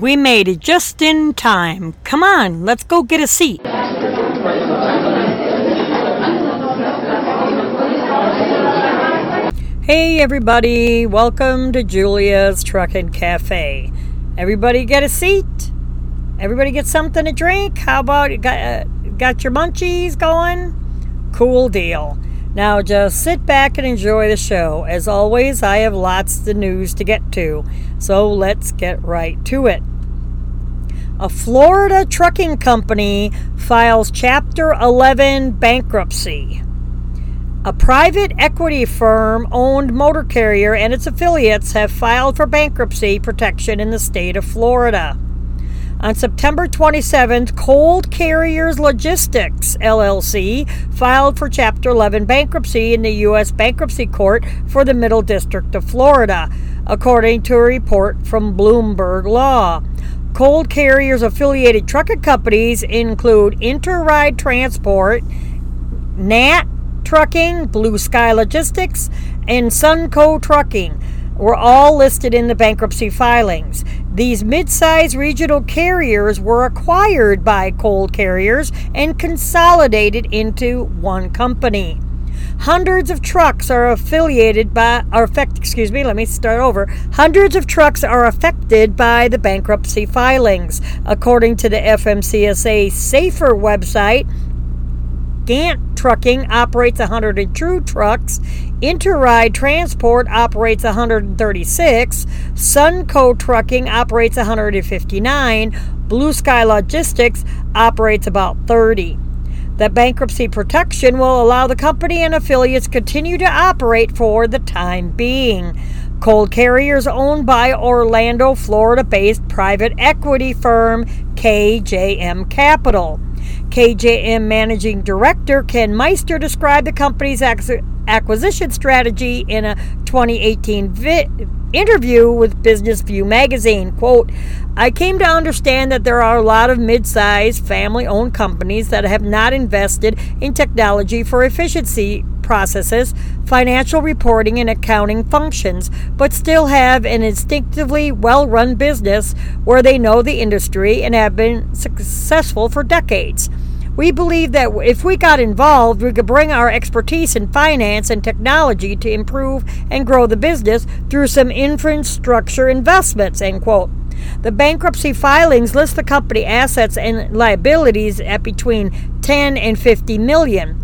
We made it just in time. Come on, let's go get a seat. Hey everybody, welcome to Julia's Trucking Cafe. Everybody get a seat? Everybody get something to drink? How about you got, uh, got your munchies going? Cool deal. Now just sit back and enjoy the show. As always, I have lots of news to get to, so let's get right to it. A Florida trucking company files Chapter 11 bankruptcy. A private equity firm owned motor carrier and its affiliates have filed for bankruptcy protection in the state of Florida. On September 27th, Cold Carriers Logistics LLC filed for Chapter 11 bankruptcy in the U.S. Bankruptcy Court for the Middle District of Florida, according to a report from Bloomberg Law. Cold Carriers affiliated trucking companies include Interride Transport, Nat Trucking, Blue Sky Logistics, and Sunco Trucking were all listed in the bankruptcy filings. These mid-sized regional carriers were acquired by Cold Carriers and consolidated into one company. Hundreds of trucks are affiliated by are affect excuse me, let me start over. Hundreds of trucks are affected by the bankruptcy filings. According to the FMCSA Safer website, Gant Trucking operates 102 trucks. Interride Transport operates 136. Sunco Trucking operates 159. Blue Sky Logistics operates about 30. The bankruptcy protection will allow the company and affiliates continue to operate for the time being. Cold Carriers owned by Orlando, Florida-based private equity firm KJM Capital. KJM Managing Director Ken Meister described the company's acquisition strategy in a 2018 vi- interview with Business View magazine. Quote, I came to understand that there are a lot of mid sized family owned companies that have not invested in technology for efficiency processes, financial reporting, and accounting functions, but still have an instinctively well run business where they know the industry and have been successful for decades. We believe that if we got involved, we could bring our expertise in finance and technology to improve and grow the business through some infrastructure investments. End quote. The bankruptcy filings list the company assets and liabilities at between 10 and 50 million.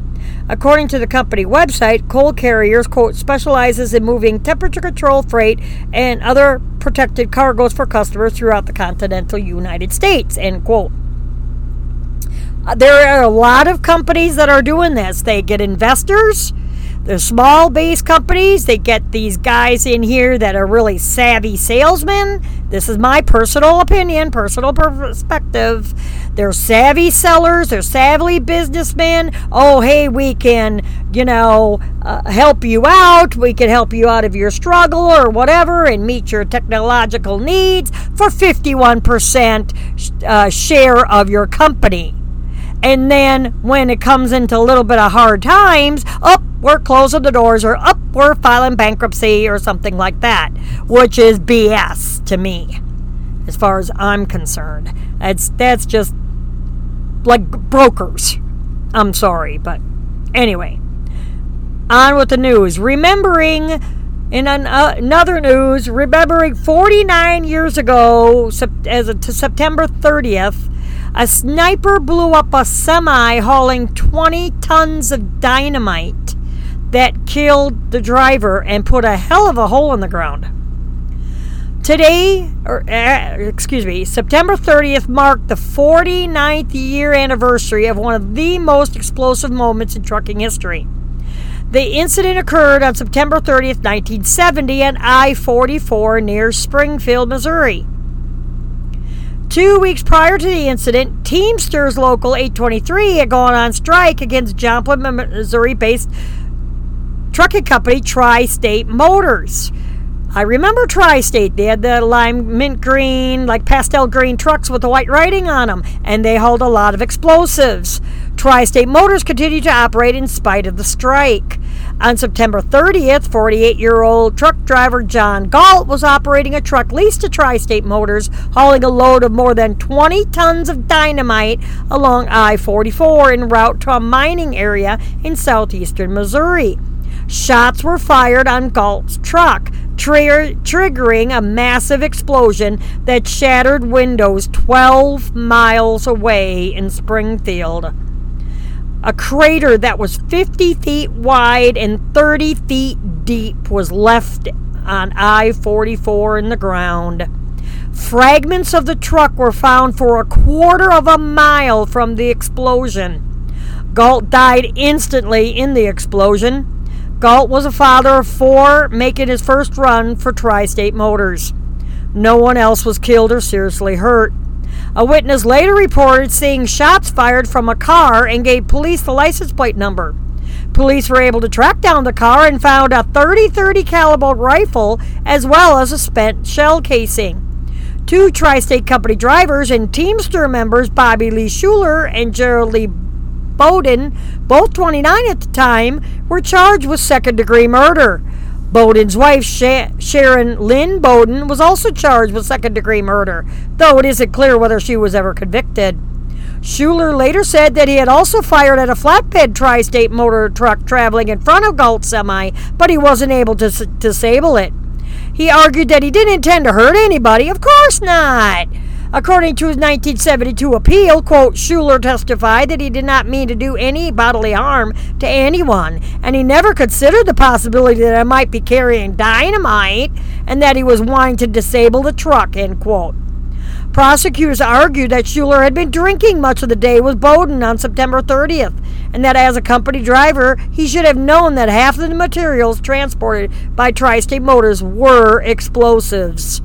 According to the company website, Cold Carriers quote specializes in moving temperature control freight and other protected cargoes for customers throughout the continental United States. End quote. There are a lot of companies that are doing this. They get investors. They're small base companies. They get these guys in here that are really savvy salesmen. This is my personal opinion, personal perspective. They're savvy sellers. They're savvy businessmen. Oh, hey, we can, you know, uh, help you out. We can help you out of your struggle or whatever and meet your technological needs for 51% uh, share of your company. And then when it comes into a little bit of hard times, up, we're closing the doors, or up, we're filing bankruptcy, or something like that, which is BS to me, as far as I'm concerned. That's that's just like brokers. I'm sorry, but anyway, on with the news. Remembering in an, uh, another news, remembering 49 years ago, as to September 30th, a sniper blew up a semi hauling 20 tons of dynamite that killed the driver and put a hell of a hole in the ground. Today, or uh, excuse me, September 30th marked the 49th year anniversary of one of the most explosive moments in trucking history. The incident occurred on September 30th, 1970, at I 44 near Springfield, Missouri. Two weeks prior to the incident, Teamsters Local 823 had gone on strike against Joplin, Missouri based trucking company Tri State Motors. I remember Tri State. They had the lime mint green, like pastel green trucks with the white writing on them, and they hauled a lot of explosives. Tri State Motors continued to operate in spite of the strike. On September 30th, 48 year old truck driver John Galt was operating a truck leased to Tri State Motors, hauling a load of more than 20 tons of dynamite along I 44 en route to a mining area in southeastern Missouri. Shots were fired on Galt's truck, tri- triggering a massive explosion that shattered windows 12 miles away in Springfield. A crater that was 50 feet wide and 30 feet deep was left on I 44 in the ground. Fragments of the truck were found for a quarter of a mile from the explosion. Galt died instantly in the explosion. Galt was a father of four, making his first run for Tri State Motors. No one else was killed or seriously hurt. A witness later reported seeing shots fired from a car and gave police the license plate number. Police were able to track down the car and found a 30-30 caliber rifle as well as a spent shell casing. Two Tri-State Company drivers and Teamster members Bobby Lee Schuler and Gerald Lee Bowden, both 29 at the time, were charged with second degree murder. Bowden's wife, Sharon Lynn Bowden, was also charged with second degree murder, though it isn't clear whether she was ever convicted. Schuler later said that he had also fired at a flatbed tri state motor truck traveling in front of Galt's semi, but he wasn't able to s- disable it. He argued that he didn't intend to hurt anybody. Of course not. According to his 1972 appeal, quote, Schuler testified that he did not mean to do any bodily harm to anyone, and he never considered the possibility that I might be carrying dynamite and that he was wanting to disable the truck, end quote. Prosecutors argued that Schuler had been drinking much of the day with Bowden on September 30th, and that as a company driver, he should have known that half of the materials transported by Tri State Motors were explosives.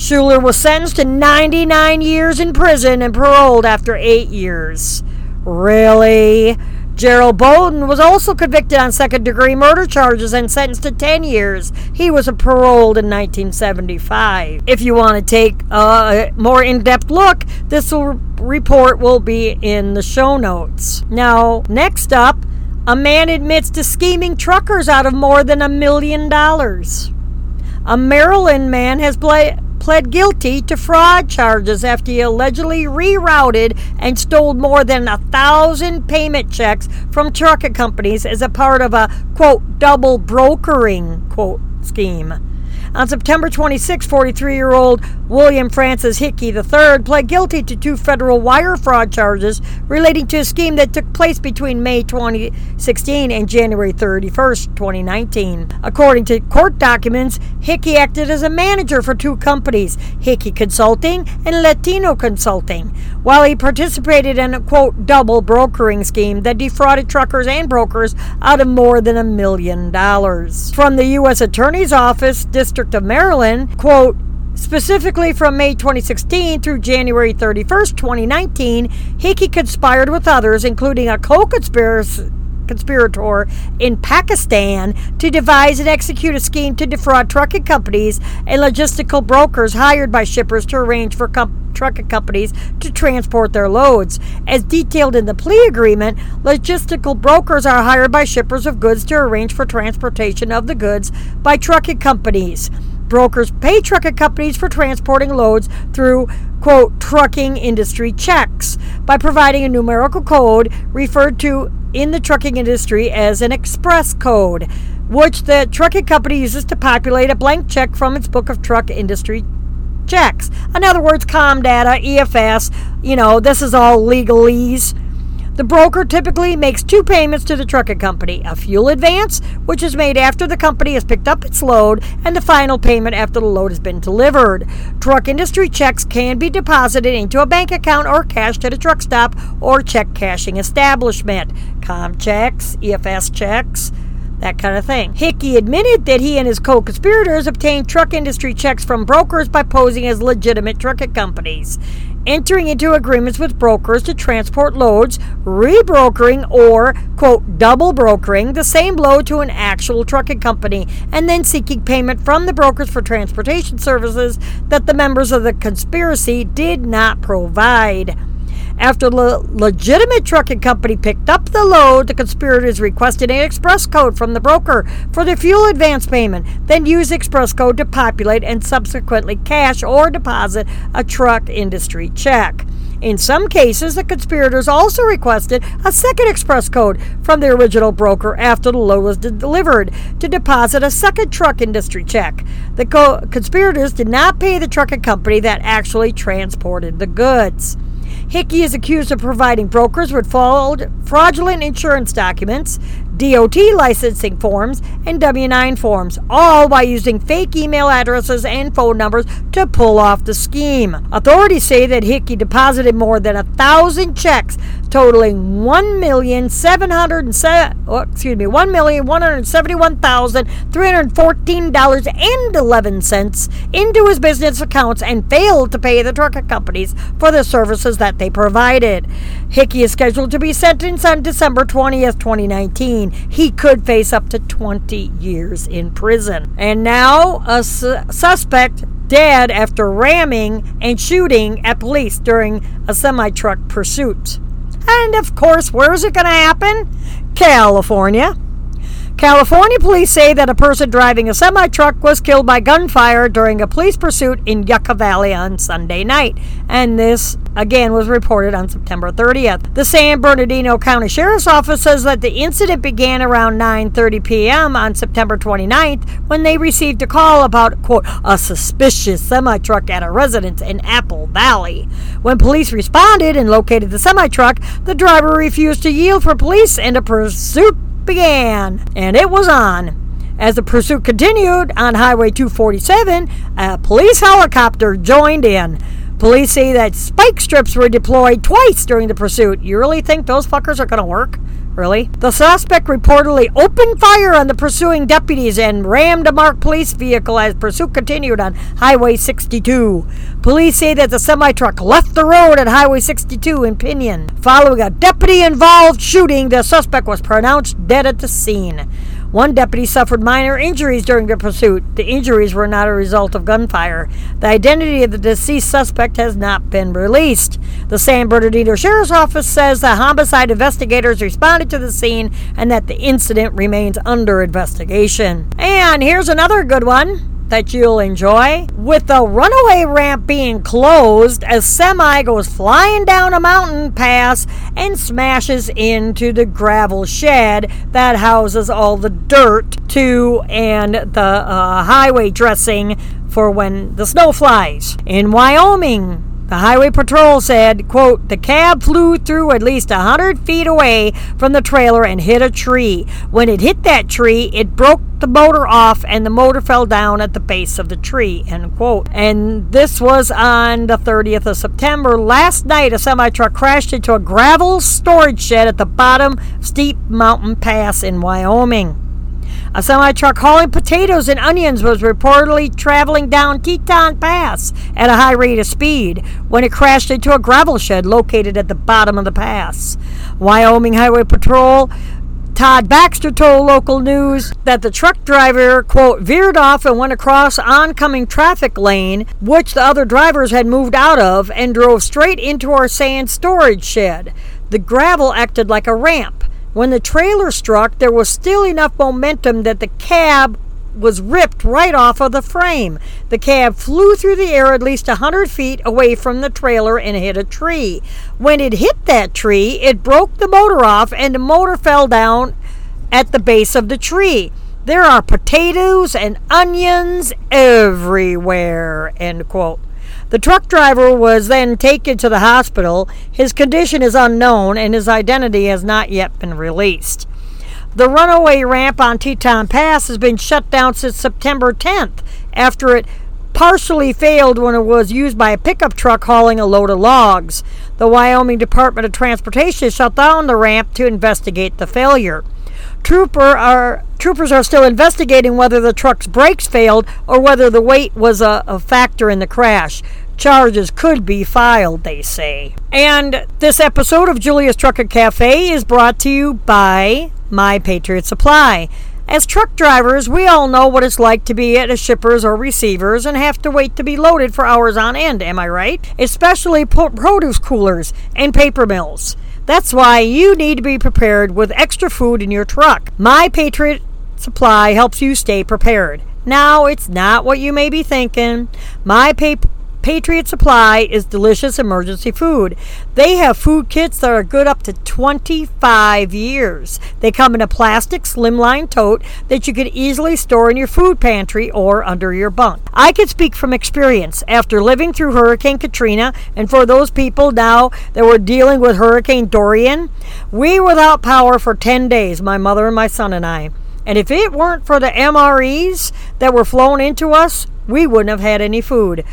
Schuler was sentenced to 99 years in prison and paroled after eight years. Really? Gerald Bowden was also convicted on second degree murder charges and sentenced to 10 years. He was paroled in 1975. If you want to take a more in depth look, this report will be in the show notes. Now, next up, a man admits to scheming truckers out of more than a million dollars. A Maryland man has played pled guilty to fraud charges after he allegedly rerouted and stole more than a thousand payment checks from trucking companies as a part of a quote double brokering quote scheme. On September 26, 43 year old William Francis Hickey III pled guilty to two federal wire fraud charges relating to a scheme that took place between May 2016 and January 31, 2019. According to court documents, Hickey acted as a manager for two companies, Hickey Consulting and Latino Consulting, while he participated in a quote double brokering scheme that defrauded truckers and brokers out of more than a million dollars. From the U.S. Attorney's Office, District District of Maryland, quote, Specifically from May 2016 through January 31st, 2019, Hickey conspired with others, including a co conspirator in Pakistan, to devise and execute a scheme to defraud trucking companies and logistical brokers hired by shippers to arrange for com- trucking companies to transport their loads. As detailed in the plea agreement, logistical brokers are hired by shippers of goods to arrange for transportation of the goods by trucking companies. Brokers pay trucking companies for transporting loads through, quote, trucking industry checks by providing a numerical code referred to in the trucking industry as an express code, which the trucking company uses to populate a blank check from its book of truck industry checks. In other words, ComData, EFS, you know, this is all legalese. The broker typically makes two payments to the trucking company a fuel advance, which is made after the company has picked up its load, and the final payment after the load has been delivered. Truck industry checks can be deposited into a bank account or cashed at a truck stop or check cashing establishment. Com checks, EFS checks, that kind of thing. Hickey admitted that he and his co conspirators obtained truck industry checks from brokers by posing as legitimate trucking companies, entering into agreements with brokers to transport loads, rebrokering or, quote, double brokering the same load to an actual trucking company, and then seeking payment from the brokers for transportation services that the members of the conspiracy did not provide. After the legitimate trucking company picked up the load, the conspirators requested an express code from the broker for the fuel advance payment, then used express code to populate and subsequently cash or deposit a truck industry check. In some cases, the conspirators also requested a second express code from the original broker after the load was delivered to deposit a second truck industry check. The co- conspirators did not pay the trucking company that actually transported the goods. Hickey is accused of providing brokers with fraudulent insurance documents, DOT licensing forms, and W 9 forms, all by using fake email addresses and phone numbers to pull off the scheme. Authorities say that Hickey deposited more than a thousand checks totaling one million seven hundred and seven oh, excuse me one million one hundred seventy one thousand three hundred fourteen dollars and eleven cents into his business accounts and failed to pay the trucking companies for the services that they provided. Hickey is scheduled to be sentenced on December twentieth, twenty nineteen. He could face up to twenty years in prison. And now a su- suspect dead after ramming and shooting at police during a semi truck pursuit. And of course, where's it going to happen? California. California police say that a person driving a semi truck was killed by gunfire during a police pursuit in Yucca Valley on Sunday night. And this, again, was reported on September 30th. The San Bernardino County Sheriff's Office says that the incident began around 9.30 p.m. on September 29th when they received a call about, quote, a suspicious semi truck at a residence in Apple Valley. When police responded and located the semi truck, the driver refused to yield for police and a pursuit began, and it was on. As the pursuit continued on Highway 247, a police helicopter joined in. Police say that spike strips were deployed twice during the pursuit. You really think those fuckers are going to work? Really? The suspect reportedly opened fire on the pursuing deputies and rammed a marked police vehicle as pursuit continued on Highway 62. Police say that the semi truck left the road at Highway 62 in Pinion. Following a deputy involved shooting, the suspect was pronounced dead at the scene. One deputy suffered minor injuries during the pursuit. The injuries were not a result of gunfire. The identity of the deceased suspect has not been released. The San Bernardino Sheriff's Office says the homicide investigators responded to the scene and that the incident remains under investigation. And here's another good one that you'll enjoy. With the runaway ramp being closed, a semi goes flying down a mountain pass and smashes into the gravel shed that houses all the dirt to and the uh, highway dressing for when the snow flies. In Wyoming, the highway patrol said, quote, the cab flew through at least a 100 feet away from the trailer and hit a tree. When it hit that tree, it broke the motor off and the motor fell down at the base of the tree, end quote. And this was on the 30th of September. Last night, a semi truck crashed into a gravel storage shed at the bottom Steep Mountain Pass in Wyoming. A semi truck hauling potatoes and onions was reportedly traveling down Teton Pass at a high rate of speed when it crashed into a gravel shed located at the bottom of the pass. Wyoming Highway Patrol Todd Baxter told local news that the truck driver, quote, veered off and went across oncoming traffic lane, which the other drivers had moved out of, and drove straight into our sand storage shed. The gravel acted like a ramp. When the trailer struck, there was still enough momentum that the cab was ripped right off of the frame. The cab flew through the air at least a 100 feet away from the trailer and hit a tree. When it hit that tree, it broke the motor off and the motor fell down at the base of the tree. There are potatoes and onions everywhere. End quote. The truck driver was then taken to the hospital. His condition is unknown and his identity has not yet been released. The runaway ramp on Teton Pass has been shut down since September 10th after it partially failed when it was used by a pickup truck hauling a load of logs. The Wyoming Department of Transportation shut down the ramp to investigate the failure. Trooper are troopers are still investigating whether the truck's brakes failed or whether the weight was a, a factor in the crash charges could be filed, they say. And this episode of Julia's Trucking Cafe is brought to you by My Patriot Supply. As truck drivers, we all know what it's like to be at a shipper's or receiver's and have to wait to be loaded for hours on end, am I right? Especially produce coolers and paper mills. That's why you need to be prepared with extra food in your truck. My Patriot Supply helps you stay prepared. Now, it's not what you may be thinking. My Patriot Patriot Supply is delicious emergency food. They have food kits that are good up to 25 years. They come in a plastic slimline tote that you can easily store in your food pantry or under your bunk. I can speak from experience after living through Hurricane Katrina, and for those people now that were dealing with Hurricane Dorian, we were without power for 10 days, my mother and my son and I. And if it weren't for the MREs that were flown into us, we wouldn't have had any food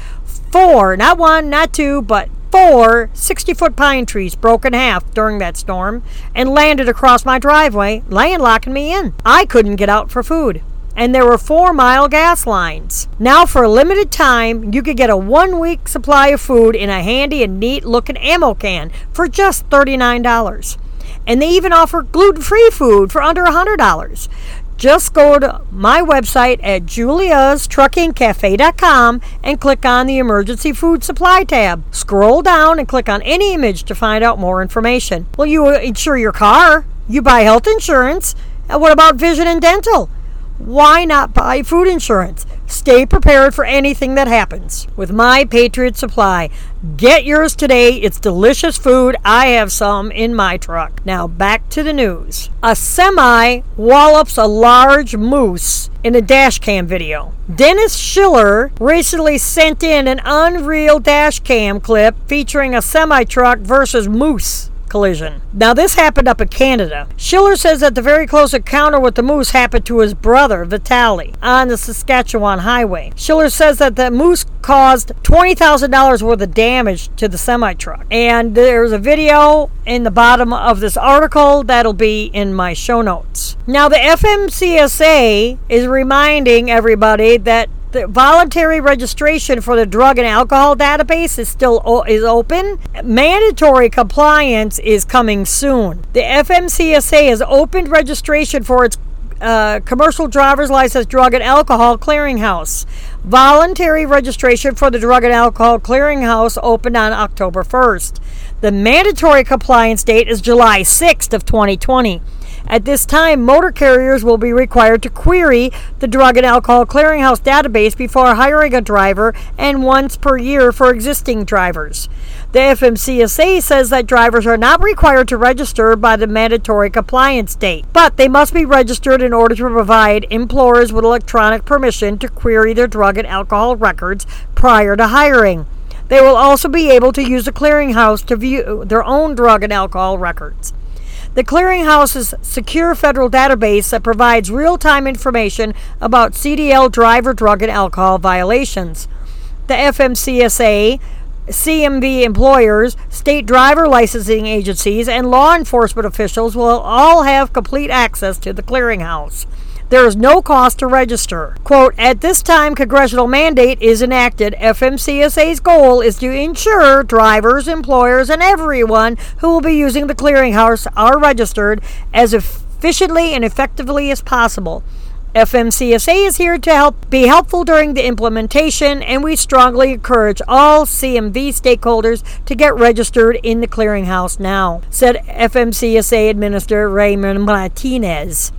four, not one, not two, but four 60 foot pine trees broke in half during that storm and landed across my driveway, landlocking me in. I couldn't get out for food. And there were four mile gas lines. Now, for a limited time, you could get a one week supply of food in a handy and neat looking ammo can for just $39. And they even offer gluten free food for under $100 just go to my website at juliastruckingcafe.com and click on the emergency food supply tab. Scroll down and click on any image to find out more information. Will you insure your car? You buy health insurance? And what about vision and dental? Why not buy food insurance? Stay prepared for anything that happens with My Patriot Supply. Get yours today. It's delicious food. I have some in my truck. Now back to the news. A semi wallops a large moose in a dash cam video. Dennis Schiller recently sent in an unreal dash cam clip featuring a semi truck versus moose collision. Now, this happened up in Canada. Schiller says that the very close encounter with the moose happened to his brother, Vitali, on the Saskatchewan highway. Schiller says that the moose caused $20,000 worth of damage to the semi truck. And there's a video in the bottom of this article that'll be in my show notes. Now, the FMCSA is reminding everybody that the voluntary registration for the drug and alcohol database is still o- is open. Mandatory compliance is coming soon. The FMCSA has opened registration for its uh, commercial driver's license drug and alcohol clearinghouse. Voluntary registration for the drug and alcohol clearinghouse opened on October 1st. The mandatory compliance date is July 6th of 2020. At this time, motor carriers will be required to query the Drug and Alcohol Clearinghouse database before hiring a driver and once per year for existing drivers. The FMCSA says that drivers are not required to register by the mandatory compliance date, but they must be registered in order to provide employers with electronic permission to query their drug and alcohol records prior to hiring. They will also be able to use the clearinghouse to view their own drug and alcohol records. The Clearinghouse's secure federal database that provides real time information about CDL driver drug and alcohol violations. The FMCSA, CMV employers, state driver licensing agencies, and law enforcement officials will all have complete access to the clearinghouse. There is no cost to register. Quote, at this time, congressional mandate is enacted. FMCSA's goal is to ensure drivers, employers, and everyone who will be using the clearinghouse are registered as efficiently and effectively as possible. FMCSA is here to help be helpful during the implementation, and we strongly encourage all CMV stakeholders to get registered in the clearinghouse now, said FMCSA Administrator Raymond Martinez.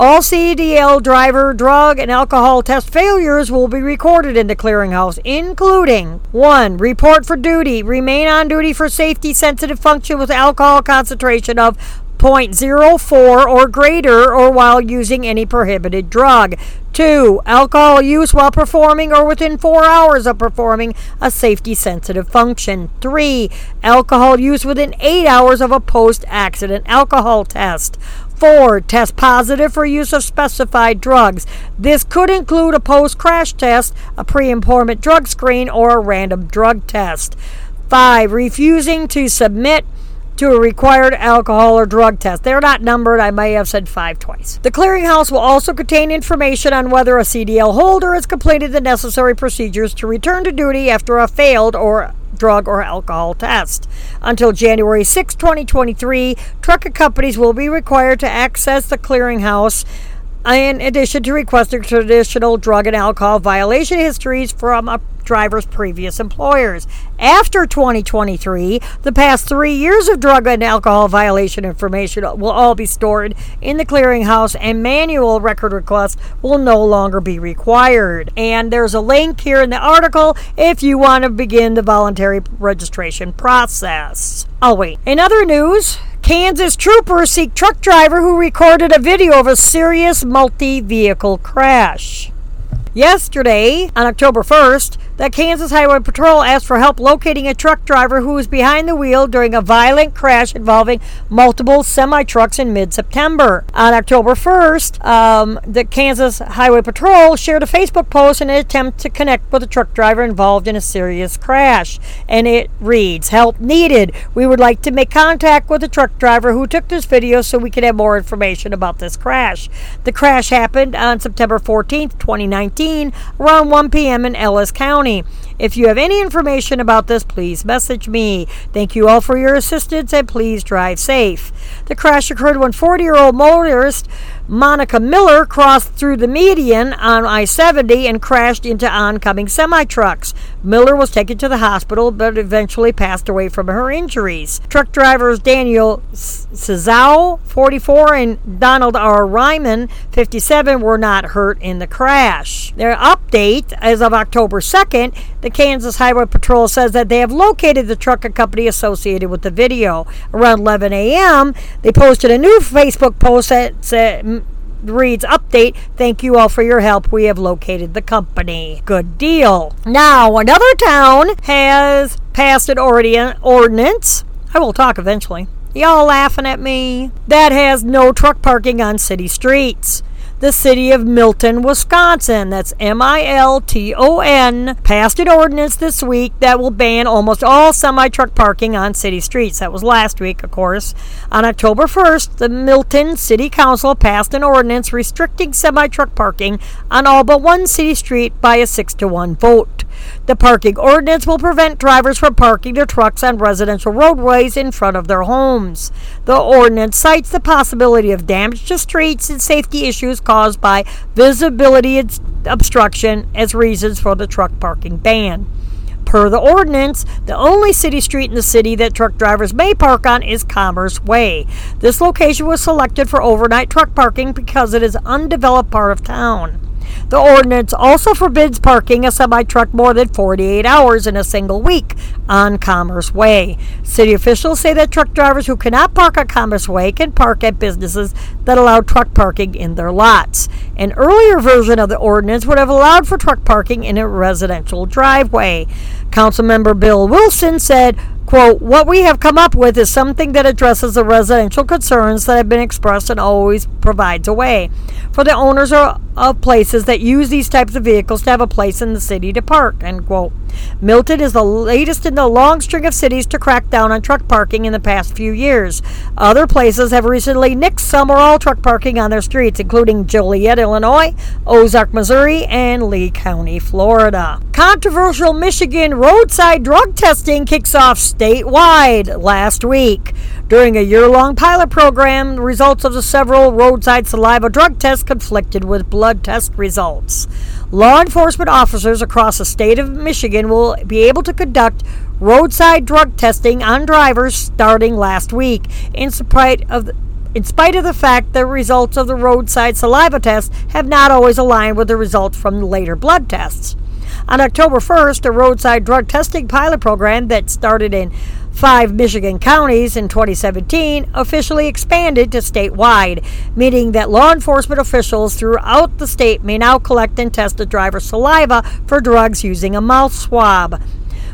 All CDL driver drug and alcohol test failures will be recorded in the clearinghouse, including 1. Report for duty. Remain on duty for safety sensitive function with alcohol concentration of 0.04 or greater or while using any prohibited drug. 2. Alcohol use while performing or within 4 hours of performing a safety sensitive function. 3. Alcohol use within 8 hours of a post accident alcohol test. Four, test positive for use of specified drugs. This could include a post crash test, a pre employment drug screen, or a random drug test. Five, refusing to submit to a required alcohol or drug test. They're not numbered. I may have said five twice. The clearinghouse will also contain information on whether a CDL holder has completed the necessary procedures to return to duty after a failed or drug or alcohol test. Until January 6, 2023, trucking companies will be required to access the clearinghouse in addition to requesting traditional drug and alcohol violation histories from a driver's previous employers. After 2023, the past three years of drug and alcohol violation information will all be stored in the clearinghouse, and manual record requests will no longer be required. And there's a link here in the article if you want to begin the voluntary registration process. I'll wait. In other news, Kansas troopers seek truck driver who recorded a video of a serious multi vehicle crash. Yesterday, on October 1st, the Kansas Highway Patrol asked for help locating a truck driver who was behind the wheel during a violent crash involving multiple semi trucks in mid September. On October 1st, um, the Kansas Highway Patrol shared a Facebook post in an attempt to connect with a truck driver involved in a serious crash. And it reads Help needed. We would like to make contact with the truck driver who took this video so we can have more information about this crash. The crash happened on September 14th, 2019 around 1 p.m. in Ellis County. If you have any information about this, please message me. Thank you all for your assistance and please drive safe. The crash occurred when 40 year old motorist Monica Miller crossed through the median on I 70 and crashed into oncoming semi trucks. Miller was taken to the hospital but eventually passed away from her injuries. Truck drivers Daniel Cezao, 44, and Donald R. Ryman, 57, were not hurt in the crash. Their update as of October 2nd, the Kansas Highway Patrol says that they have located the trucking company associated with the video. Around 11 a.m., they posted a new Facebook post that said, reads update. Thank you all for your help. We have located the company. Good deal. Now another town has passed an ordinance. I will talk eventually. Y'all laughing at me? That has no truck parking on city streets the city of Milton, Wisconsin. That's M I L T O N. Passed an ordinance this week that will ban almost all semi truck parking on city streets. That was last week, of course. On October 1st, the Milton City Council passed an ordinance restricting semi truck parking on all but one city street by a 6 to 1 vote. The parking ordinance will prevent drivers from parking their trucks on residential roadways in front of their homes. The ordinance cites the possibility of damage to streets and safety issues caused by visibility obstruction as reasons for the truck parking ban. Per the ordinance, the only city street in the city that truck drivers may park on is Commerce Way. This location was selected for overnight truck parking because it is undeveloped part of town. The ordinance also forbids parking a semi truck more than 48 hours in a single week on Commerce Way. City officials say that truck drivers who cannot park on Commerce Way can park at businesses that allow truck parking in their lots. An earlier version of the ordinance would have allowed for truck parking in a residential driveway. Councilmember Bill Wilson said, Quote, what we have come up with is something that addresses the residential concerns that have been expressed and always provides a way for the owners of places that use these types of vehicles to have a place in the city to park, end quote. Milton is the latest in the long string of cities to crack down on truck parking in the past few years. Other places have recently nixed some or all truck parking on their streets, including Joliet, Illinois, Ozark, Missouri, and Lee County, Florida. Controversial Michigan roadside drug testing kicks off statewide last week. During a year long pilot program, the results of the several roadside saliva drug tests conflicted with blood test results. Law enforcement officers across the state of Michigan will be able to conduct roadside drug testing on drivers starting last week, in spite of the, in spite of the fact the results of the roadside saliva tests have not always aligned with the results from the later blood tests. On October 1st, a roadside drug testing pilot program that started in five Michigan counties in 2017 officially expanded to statewide, meaning that law enforcement officials throughout the state may now collect and test the driver's saliva for drugs using a mouth swab.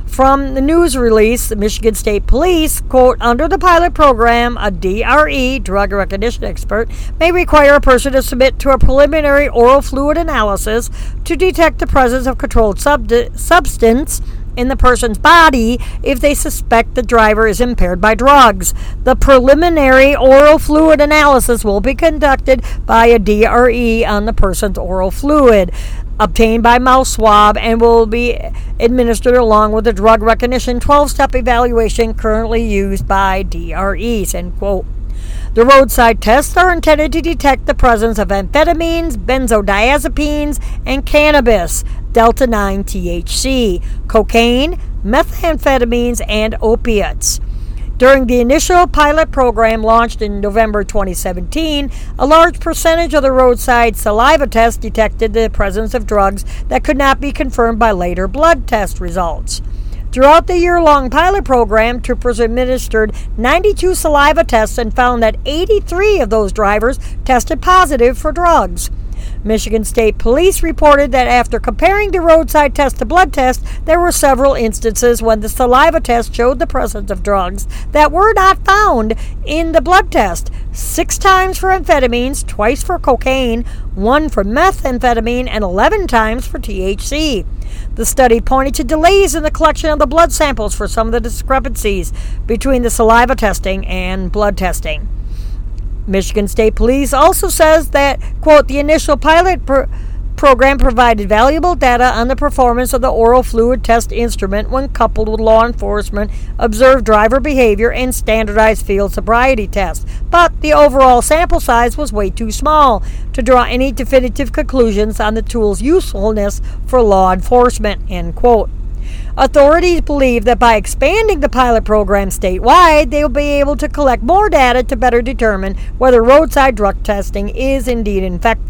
From the news release, the Michigan State Police, quote, under the pilot program, a DRE, drug recognition expert, may require a person to submit to a preliminary oral fluid analysis to detect the presence of controlled sub- substance in the person's body if they suspect the driver is impaired by drugs. The preliminary oral fluid analysis will be conducted by a DRE on the person's oral fluid obtained by mouth swab and will be administered along with the drug recognition 12-step evaluation currently used by DREs end quote the roadside tests are intended to detect the presence of amphetamines, benzodiazepines, and cannabis, delta 9 THC, cocaine, methamphetamines, and opiates. During the initial pilot program launched in November 2017, a large percentage of the roadside saliva tests detected the presence of drugs that could not be confirmed by later blood test results. Throughout the year long pilot program, troopers administered 92 saliva tests and found that 83 of those drivers tested positive for drugs. Michigan State Police reported that after comparing the roadside test to blood test, there were several instances when the saliva test showed the presence of drugs that were not found in the blood test. Six times for amphetamines, twice for cocaine, one for methamphetamine, and 11 times for THC. The study pointed to delays in the collection of the blood samples for some of the discrepancies between the saliva testing and blood testing. Michigan State Police also says that, quote, the initial pilot per- program provided valuable data on the performance of the oral fluid test instrument when coupled with law enforcement observed driver behavior and standardized field sobriety tests. But the overall sample size was way too small to draw any definitive conclusions on the tool's usefulness for law enforcement. End quote. Authorities believe that by expanding the pilot program statewide, they will be able to collect more data to better determine whether roadside drug testing is indeed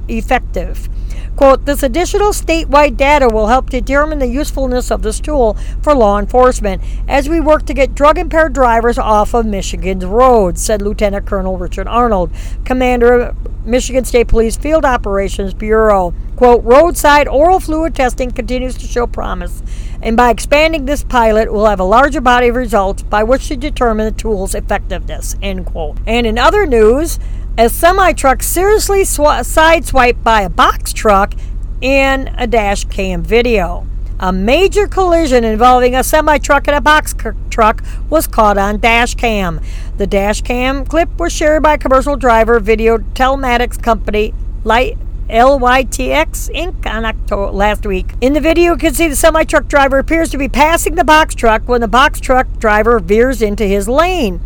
effective. Quote, this additional statewide data will help determine the usefulness of this tool for law enforcement as we work to get drug impaired drivers off of Michigan's roads, said Lieutenant Colonel Richard Arnold, commander of Michigan State Police Field Operations Bureau. Quote, roadside oral fluid testing continues to show promise, and by expanding this pilot, we'll have a larger body of results by which to determine the tool's effectiveness, end quote. And in other news, a semi truck seriously sw- sideswiped by a box truck in a dash cam video. A major collision involving a semi truck and a box c- truck was caught on dash cam. The dash cam clip was shared by commercial driver video telematics company Light LYTX Inc. on October last week. In the video, you can see the semi truck driver appears to be passing the box truck when the box truck driver veers into his lane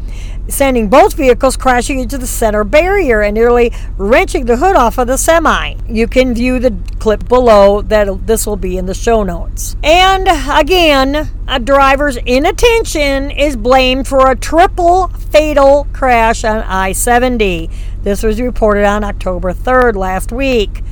sending both vehicles crashing into the center barrier and nearly wrenching the hood off of the semi. You can view the clip below that this will be in the show notes. And again, a driver's inattention is blamed for a triple fatal crash on I-70. This was reported on October 3rd last week.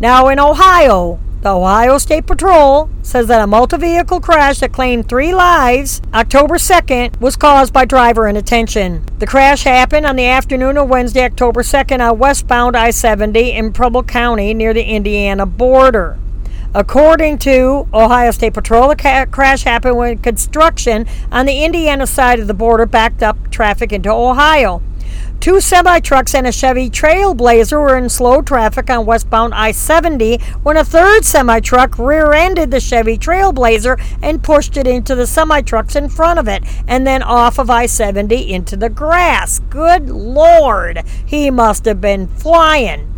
Now in Ohio, the Ohio State Patrol says that a multi vehicle crash that claimed three lives October 2nd was caused by driver inattention. The crash happened on the afternoon of Wednesday, October 2nd, on westbound I 70 in Preble County near the Indiana border. According to Ohio State Patrol, the ca- crash happened when construction on the Indiana side of the border backed up traffic into Ohio. Two semi trucks and a Chevy Trailblazer were in slow traffic on westbound I 70 when a third semi truck rear ended the Chevy Trailblazer and pushed it into the semi trucks in front of it and then off of I 70 into the grass. Good Lord, he must have been flying.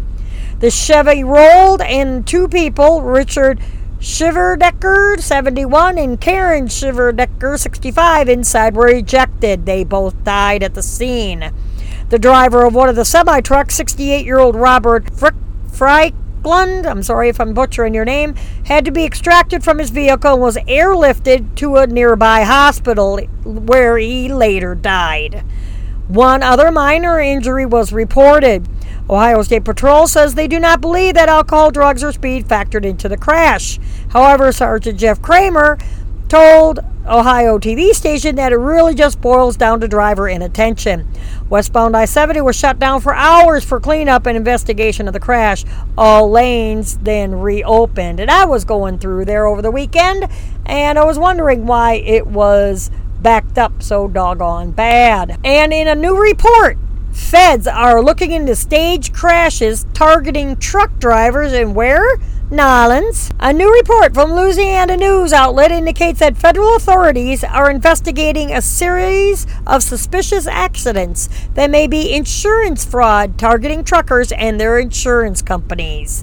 The Chevy rolled and two people, Richard Shiverdecker, 71, and Karen Shiverdecker, 65, inside were ejected. They both died at the scene. The driver of one of the semi trucks, 68 year old Robert Frick, I'm sorry if I'm butchering your name, had to be extracted from his vehicle and was airlifted to a nearby hospital where he later died. One other minor injury was reported. Ohio State Patrol says they do not believe that alcohol, drugs, or speed factored into the crash. However, Sergeant Jeff Kramer told Ohio TV station that it really just boils down to driver inattention. Westbound I 70 was shut down for hours for cleanup and investigation of the crash. All lanes then reopened. And I was going through there over the weekend and I was wondering why it was backed up so doggone bad. And in a new report, Feds are looking into stage crashes targeting truck drivers and where? Nolans. A new report from Louisiana news outlet indicates that federal authorities are investigating a series of suspicious accidents that may be insurance fraud targeting truckers and their insurance companies.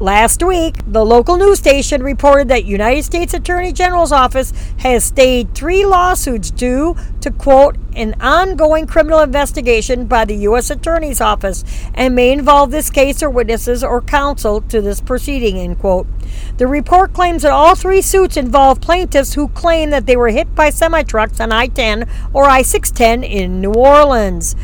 Last week, the local news station reported that United States Attorney General's office has stayed three lawsuits due to quote an ongoing criminal investigation by the U.S. Attorney's Office and may involve this case or witnesses or counsel to this proceeding. End quote. The report claims that all three suits involve plaintiffs who claim that they were hit by semi trucks on I-10 or I-610 in New Orleans.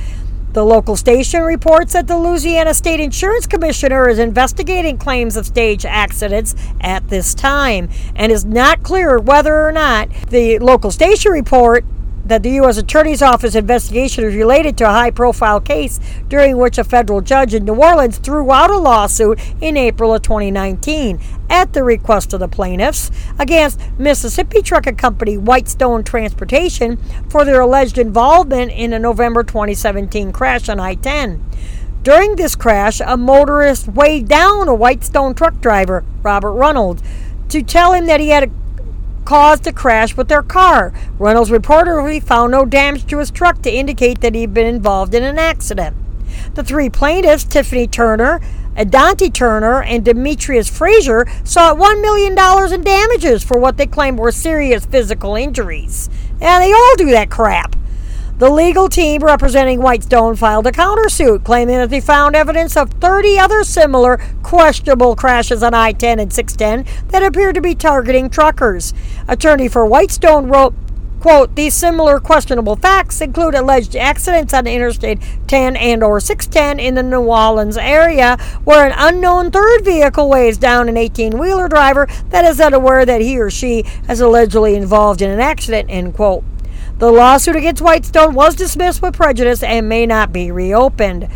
The local station reports that the Louisiana State Insurance Commissioner is investigating claims of stage accidents at this time and is not clear whether or not the local station report that the U.S. Attorney's Office investigation is related to a high profile case during which a federal judge in New Orleans threw out a lawsuit in April of 2019 at the request of the plaintiffs against Mississippi Trucking Company Whitestone Transportation for their alleged involvement in a November 2017 crash on I 10. During this crash, a motorist weighed down a Whitestone truck driver, Robert Reynolds, to tell him that he had a caused a crash with their car. Reynolds reportedly found no damage to his truck to indicate that he'd been involved in an accident. The three plaintiffs, Tiffany Turner, Adante Turner, and Demetrius Frazier, sought $1 million in damages for what they claimed were serious physical injuries. And they all do that crap. The legal team representing Whitestone filed a countersuit claiming that they found evidence of 30 other similar questionable crashes on I 10 and 610 that appeared to be targeting truckers. Attorney for Whitestone wrote, quote these similar questionable facts include alleged accidents on interstate 10 and or 610 in the new orleans area where an unknown third vehicle weighs down an 18-wheeler driver that is unaware that he or she is allegedly involved in an accident end quote the lawsuit against Whitestone was dismissed with prejudice and may not be reopened.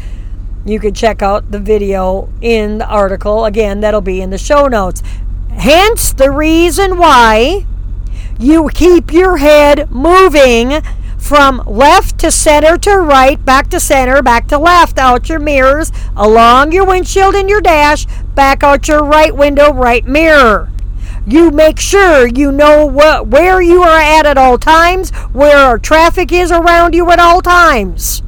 You can check out the video in the article. Again, that'll be in the show notes. Hence the reason why you keep your head moving from left to center to right, back to center, back to left, out your mirrors, along your windshield and your dash, back out your right window, right mirror. You make sure you know what where you are at at all times, where traffic is around you at all times.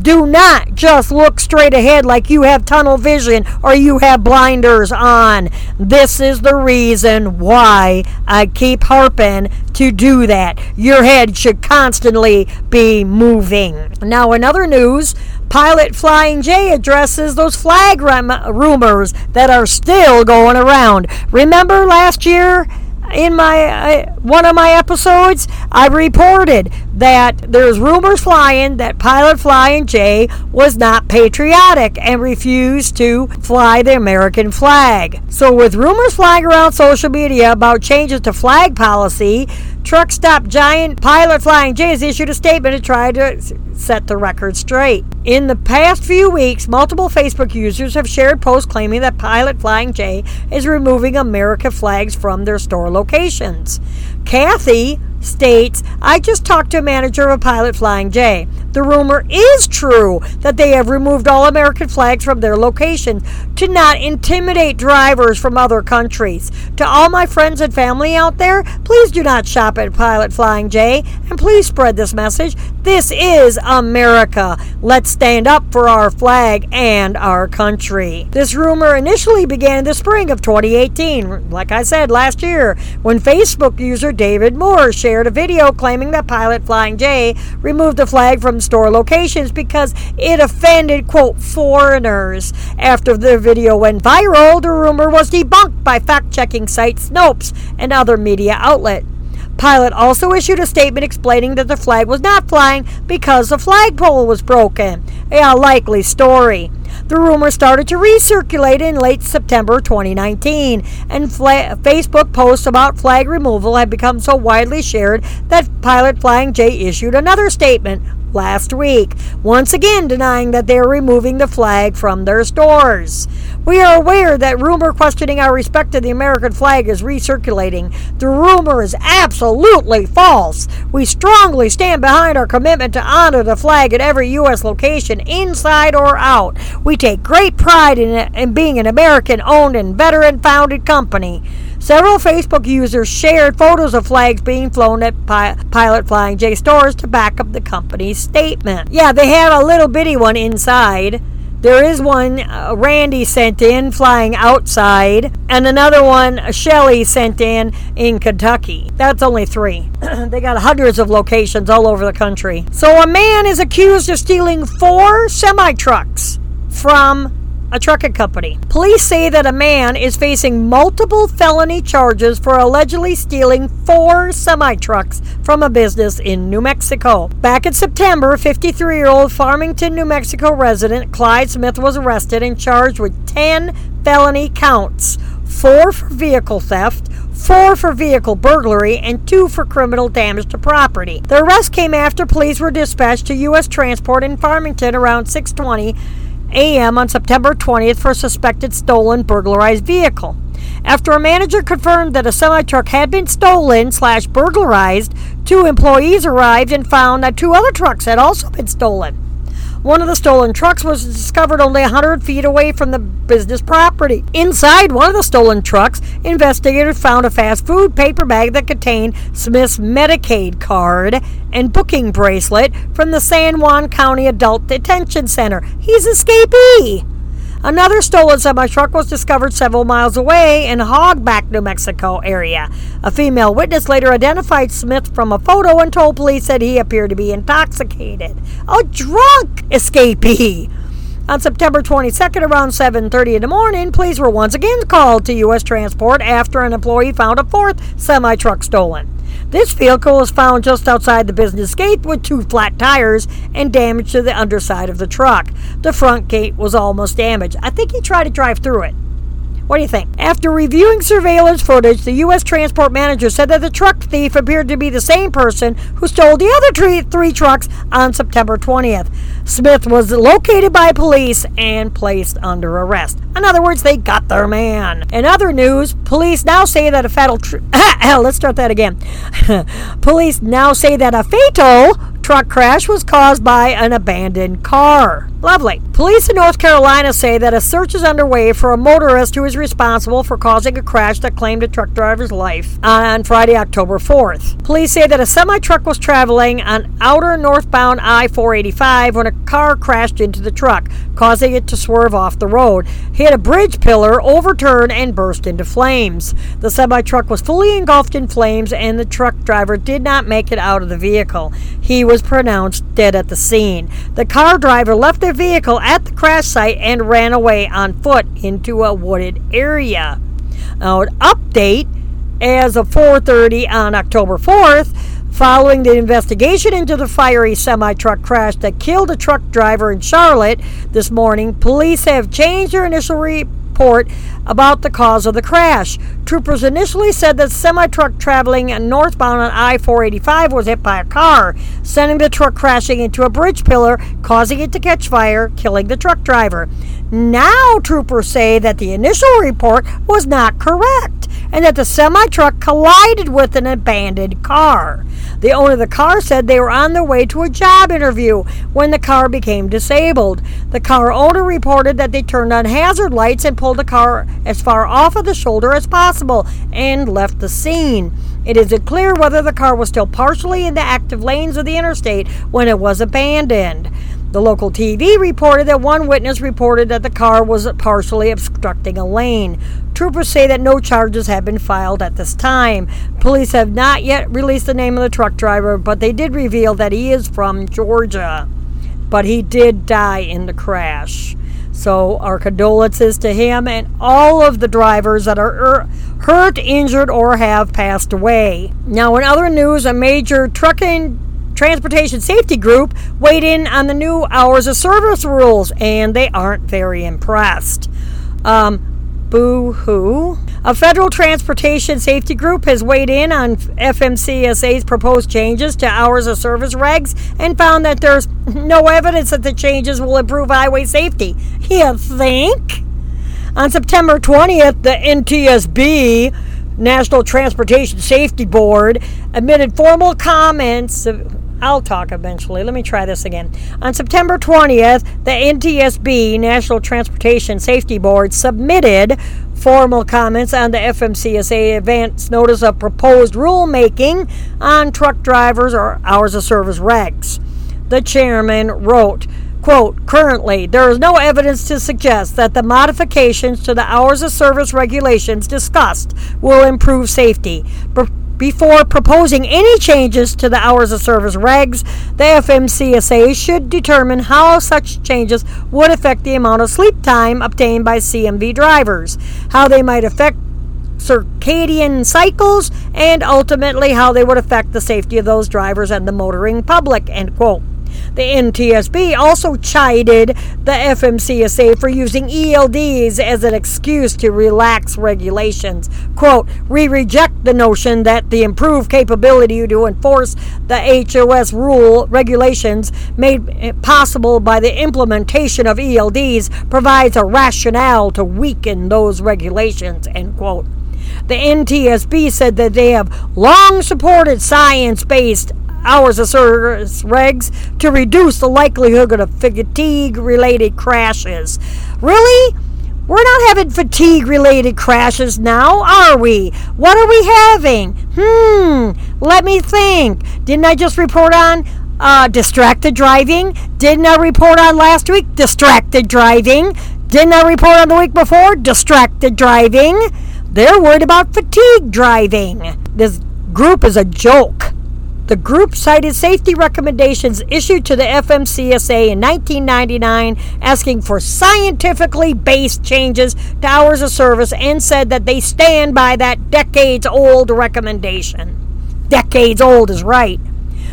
Do not just look straight ahead like you have tunnel vision or you have blinders on. This is the reason why I keep harping to do that. Your head should constantly be moving. Now, in other news, Pilot Flying J addresses those flag rumors that are still going around. Remember last year in my uh, one of my episodes, I reported that there's rumors flying that Pilot Flying J was not patriotic and refused to fly the American flag. So with rumors flying around social media about changes to flag policy, Truck stop giant Pilot Flying J has issued a statement to try to set the record straight. In the past few weeks, multiple Facebook users have shared posts claiming that Pilot Flying J is removing America flags from their store locations. Kathy states, I just talked to a manager of a Pilot Flying J. The rumor is true that they have removed all American flags from their locations to not intimidate drivers from other countries. To all my friends and family out there, please do not shop at Pilot Flying J and please spread this message. This is America. Let's stand up for our flag and our country. This rumor initially began in the spring of 2018, like I said last year, when Facebook user David Moore shared shared a video claiming that Pilot Flying J removed the flag from store locations because it offended, quote, foreigners. After the video went viral, the rumor was debunked by fact checking site Snopes and other media outlets. Pilot also issued a statement explaining that the flag was not flying because the flagpole was broken. A likely story. The rumor started to recirculate in late September 2019, and Facebook posts about flag removal had become so widely shared that Pilot Flying J issued another statement last week, once again denying that they are removing the flag from their stores. We are aware that rumor questioning our respect to the American flag is recirculating. The rumor is absolutely false. We strongly stand behind our commitment to honor the flag at every U.S. location, inside or out. We take great pride in, in being an American owned and veteran founded company. Several Facebook users shared photos of flags being flown at Pi- Pilot Flying J stores to back up the company's statement. Yeah, they had a little bitty one inside. There is one uh, Randy sent in flying outside, and another one Shelly sent in in Kentucky. That's only three. they got hundreds of locations all over the country. So a man is accused of stealing four semi trucks from a trucking company. Police say that a man is facing multiple felony charges for allegedly stealing four semi trucks from a business in New Mexico. Back in September, 53 year old Farmington, New Mexico resident Clyde Smith was arrested and charged with 10 felony counts four for vehicle theft, four for vehicle burglary, and two for criminal damage to property. The arrest came after police were dispatched to U.S. Transport in Farmington around 620 a.m. on September 20th for a suspected stolen burglarized vehicle. After a manager confirmed that a semi truck had been stolen slash burglarized, two employees arrived and found that two other trucks had also been stolen. One of the stolen trucks was discovered only 100 feet away from the business property. Inside one of the stolen trucks, investigators found a fast food paper bag that contained Smith's Medicaid card and booking bracelet from the San Juan County Adult Detention Center. He's escapee. Another stolen semi truck was discovered several miles away in Hogback, New Mexico area. A female witness later identified Smith from a photo and told police that he appeared to be intoxicated. A drunk escapee. On September 22nd, around 7:30 in the morning, police were once again called to U.S. Transport after an employee found a fourth semi truck stolen. This vehicle was found just outside the business gate with two flat tires and damage to the underside of the truck. The front gate was almost damaged. I think he tried to drive through it. What do you think? After reviewing surveillance footage, the U.S. transport manager said that the truck thief appeared to be the same person who stole the other three, three trucks on September 20th. Smith was located by police and placed under arrest. In other words, they got their man. In other news, police now say that a fatal. Tr- Let's start that again. police now say that a fatal truck crash was caused by an abandoned car. Lovely. Police in North Carolina say that a search is underway for a motorist who is responsible for causing a crash that claimed a truck driver's life on Friday, October 4th. Police say that a semi truck was traveling on outer northbound I 485 when a car crashed into the truck, causing it to swerve off the road, hit a bridge pillar, overturn, and burst into flames. The semi truck was fully engulfed in flames, and the truck driver did not make it out of the vehicle. He was pronounced dead at the scene. The car driver left the vehicle at the crash site and ran away on foot into a wooded area. Now, an update as of 4:30 on October 4th, following the investigation into the fiery semi-truck crash that killed a truck driver in Charlotte this morning, police have changed their initial report about the cause of the crash. Troopers initially said that semi truck traveling northbound on I 485 was hit by a car, sending the truck crashing into a bridge pillar, causing it to catch fire, killing the truck driver. Now, troopers say that the initial report was not correct and that the semi truck collided with an abandoned car. The owner of the car said they were on their way to a job interview when the car became disabled. The car owner reported that they turned on hazard lights and pulled the car as far off of the shoulder as possible and left the scene. It isn't clear whether the car was still partially in the active lanes of the interstate when it was abandoned. The local TV reported that one witness reported that the car was partially obstructing a lane. Troopers say that no charges have been filed at this time. Police have not yet released the name of the truck driver, but they did reveal that he is from Georgia. But he did die in the crash. So, our condolences to him and all of the drivers that are hurt, injured, or have passed away. Now, in other news, a major trucking transportation safety group weighed in on the new hours of service rules, and they aren't very impressed. Um, Boo hoo. A federal transportation safety group has weighed in on FMCSA's proposed changes to hours of service regs and found that there's no evidence that the changes will improve highway safety. You think? On September 20th, the NTSB, National Transportation Safety Board, admitted formal comments. I'll talk eventually. Let me try this again. On September 20th, the NTSB, National Transportation Safety Board, submitted formal comments on the FMCSA advance notice of proposed rulemaking on truck drivers or hours of service regs. The chairman wrote, quote, currently, there is no evidence to suggest that the modifications to the hours of service regulations discussed will improve safety. Before proposing any changes to the hours of service regs, the FMCSA should determine how such changes would affect the amount of sleep time obtained by CMV drivers, how they might affect circadian cycles, and ultimately how they would affect the safety of those drivers and the motoring public. End quote. The NTSB also chided the FMCSA for using ELDs as an excuse to relax regulations. Quote, we reject the notion that the improved capability to enforce the HOS rule regulations made possible by the implementation of ELDs provides a rationale to weaken those regulations, end quote. The NTSB said that they have long supported science based hours of service regs to reduce the likelihood of fatigue related crashes. Really? We're not having fatigue related crashes now, are we? What are we having? Hmm, let me think. Didn't I just report on uh, distracted driving? Didn't I report on last week? Distracted driving. Didn't I report on the week before? Distracted driving. They're worried about fatigue driving. This group is a joke. The group cited safety recommendations issued to the FMCSA in 1999 asking for scientifically based changes to hours of service and said that they stand by that decades old recommendation. Decades old is right.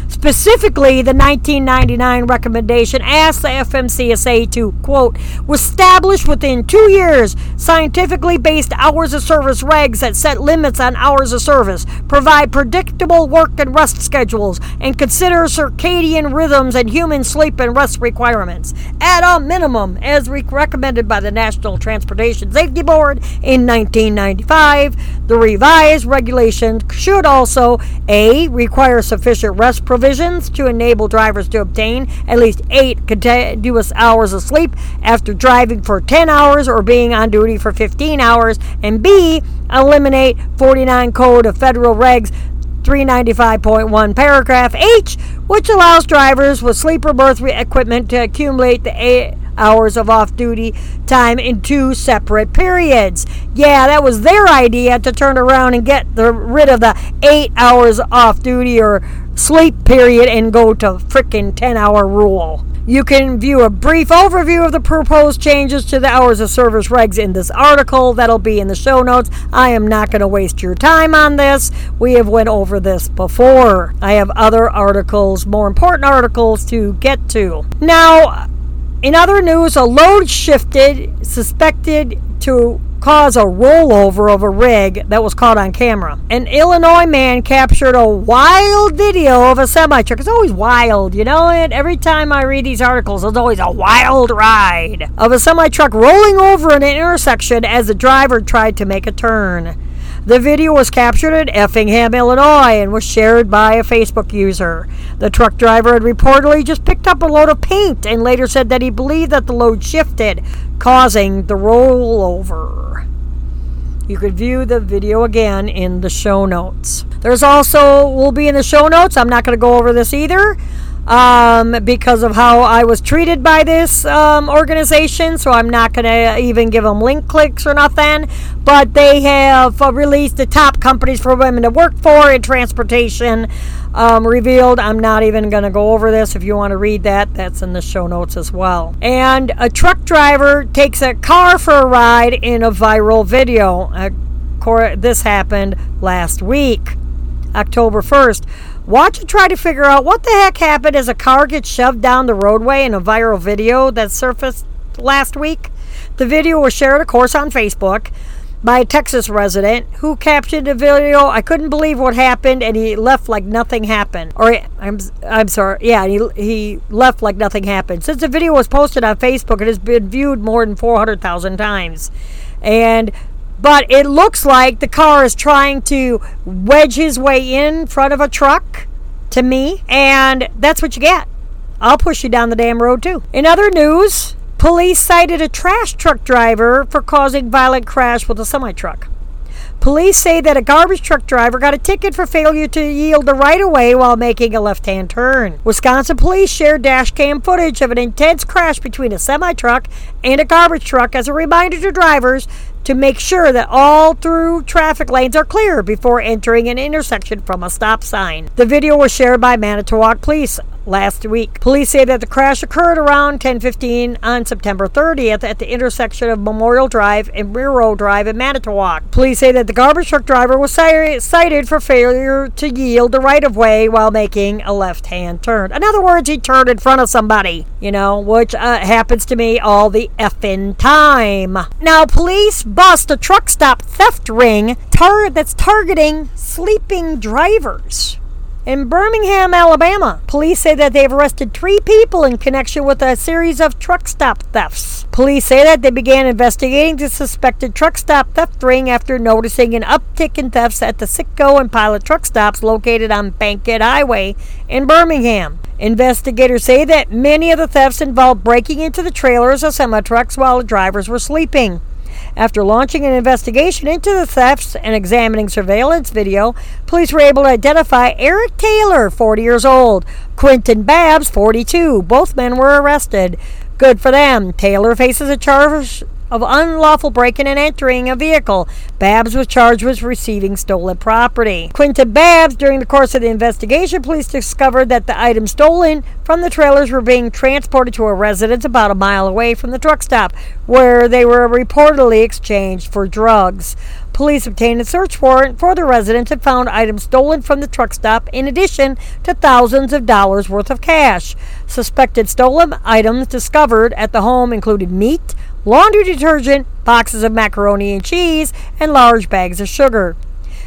Specifically, the 1999 recommendation asked the FMCSA to, quote, establish within two years scientifically based hours of service regs that set limits on hours of service, provide predictable work and rest schedules, and consider circadian rhythms and human sleep and rest requirements at a minimum, as re- recommended by the National Transportation Safety Board in 1995. The revised regulations should also A. require sufficient rest provisions provisions to enable drivers to obtain at least eight continuous hours of sleep after driving for 10 hours or being on duty for 15 hours, and B, eliminate 49 Code of Federal Regs 395.1 paragraph H, which allows drivers with sleeper berth equipment to accumulate the eight hours of off duty time in two separate periods. Yeah, that was their idea to turn around and get the, rid of the eight hours off duty or sleep period and go to frickin' 10 hour rule. You can view a brief overview of the proposed changes to the hours of service regs in this article. That'll be in the show notes. I am not going to waste your time on this. We have went over this before. I have other articles, more important articles to get to. Now, in other news, a load shifted suspected to cause a rollover of a rig that was caught on camera. An Illinois man captured a wild video of a semi truck. It's always wild, you know it? Every time I read these articles, it's always a wild ride of a semi truck rolling over an intersection as the driver tried to make a turn. The video was captured at Effingham, Illinois, and was shared by a Facebook user. The truck driver had reportedly just picked up a load of paint and later said that he believed that the load shifted, causing the rollover. You could view the video again in the show notes. There's also, will be in the show notes. I'm not going to go over this either um, because of how I was treated by this um, organization. So I'm not going to even give them link clicks or nothing. But they have uh, released the top companies for women to work for in transportation. Um, revealed. I'm not even going to go over this. If you want to read that, that's in the show notes as well. And a truck driver takes a car for a ride in a viral video. Uh, this happened last week, October 1st. Watch and try to figure out what the heck happened as a car gets shoved down the roadway in a viral video that surfaced last week. The video was shared, of course, on Facebook by a Texas resident who captioned the video. I couldn't believe what happened, and he left like nothing happened. Or I'm I'm sorry, yeah, he he left like nothing happened. Since the video was posted on Facebook, it has been viewed more than 400,000 times, and but it looks like the car is trying to wedge his way in front of a truck to me, and that's what you get. I'll push you down the damn road too. In other news, police cited a trash truck driver for causing violent crash with a semi truck. Police say that a garbage truck driver got a ticket for failure to yield the right of way while making a left hand turn. Wisconsin police shared dash cam footage of an intense crash between a semi truck and a garbage truck as a reminder to drivers to make sure that all through traffic lanes are clear before entering an intersection from a stop sign. The video was shared by Manitowoc Police last week. Police say that the crash occurred around 10:15 on September 30th at the intersection of Memorial Drive and Railroad Drive in Manitowoc. Police say that the garbage truck driver was cited for failure to yield the right of way while making a left-hand turn. In other words, he turned in front of somebody, you know, which uh, happens to me all the effing time. Now, police bust a truck stop theft ring tar- that's targeting sleeping drivers. In Birmingham, Alabama, police say that they've arrested three people in connection with a series of truck stop thefts. Police say that they began investigating the suspected truck stop theft ring after noticing an uptick in thefts at the Citgo and Pilot truck stops located on Bankhead Highway in Birmingham. Investigators say that many of the thefts involved breaking into the trailers of semi trucks while the drivers were sleeping. After launching an investigation into the thefts and examining surveillance video, police were able to identify Eric Taylor, 40 years old, Quentin Babs, 42. Both men were arrested. Good for them. Taylor faces a charge of unlawful breaking and entering a vehicle. Babs was charged with receiving stolen property. Quinton Babs, during the course of the investigation, police discovered that the items stolen from the trailers were being transported to a residence about a mile away from the truck stop, where they were reportedly exchanged for drugs. Police obtained a search warrant for the residence and found items stolen from the truck stop in addition to thousands of dollars worth of cash. Suspected stolen items discovered at the home included meat, laundry detergent, boxes of macaroni and cheese, and large bags of sugar.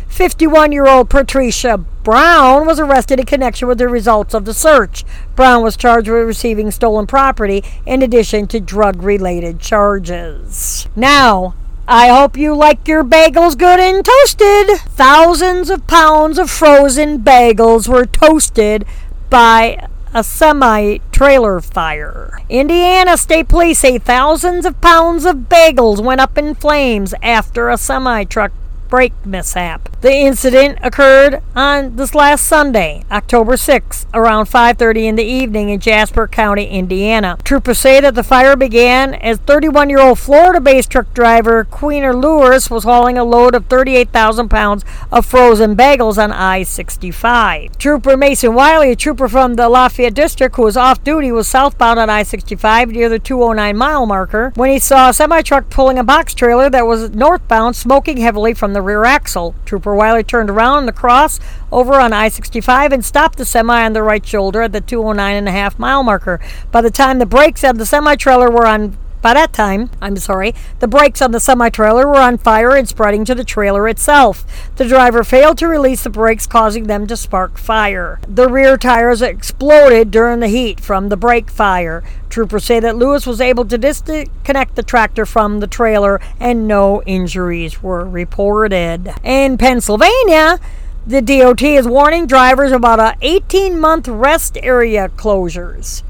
51 year old Patricia Brown was arrested in connection with the results of the search. Brown was charged with receiving stolen property in addition to drug related charges. Now, I hope you like your bagels good and toasted. Thousands of pounds of frozen bagels were toasted by a semi trailer fire. Indiana State Police say thousands of pounds of bagels went up in flames after a semi truck brake mishap. The incident occurred on this last Sunday, October 6, around 5:30 in the evening in Jasper County, Indiana. Troopers say that the fire began as 31-year-old Florida-based truck driver Queener Lewis was hauling a load of 38,000 pounds of frozen bagels on I-65. Trooper Mason Wiley, a trooper from the Lafayette district who was off duty, was southbound on I-65 near the 209 mile marker when he saw a semi truck pulling a box trailer that was northbound, smoking heavily from the rear axle. Trooper Wiley turned around the cross over on I 65 and stopped the semi on the right shoulder at the 209 and a half mile marker. By the time the brakes of the semi trailer were on by that time, I'm sorry, the brakes on the semi trailer were on fire and spreading to the trailer itself. The driver failed to release the brakes, causing them to spark fire. The rear tires exploded during the heat from the brake fire. Troopers say that Lewis was able to disconnect the tractor from the trailer and no injuries were reported. In Pennsylvania, the DOT is warning drivers about a 18 month rest area closures.